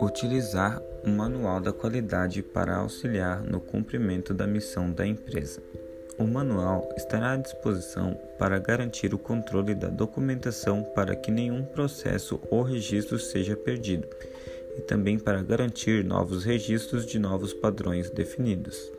Utilizar um manual da qualidade para auxiliar no cumprimento da missão da empresa. O manual estará à disposição para garantir o controle da documentação para que nenhum processo ou registro seja perdido, e também para garantir novos registros de novos padrões definidos.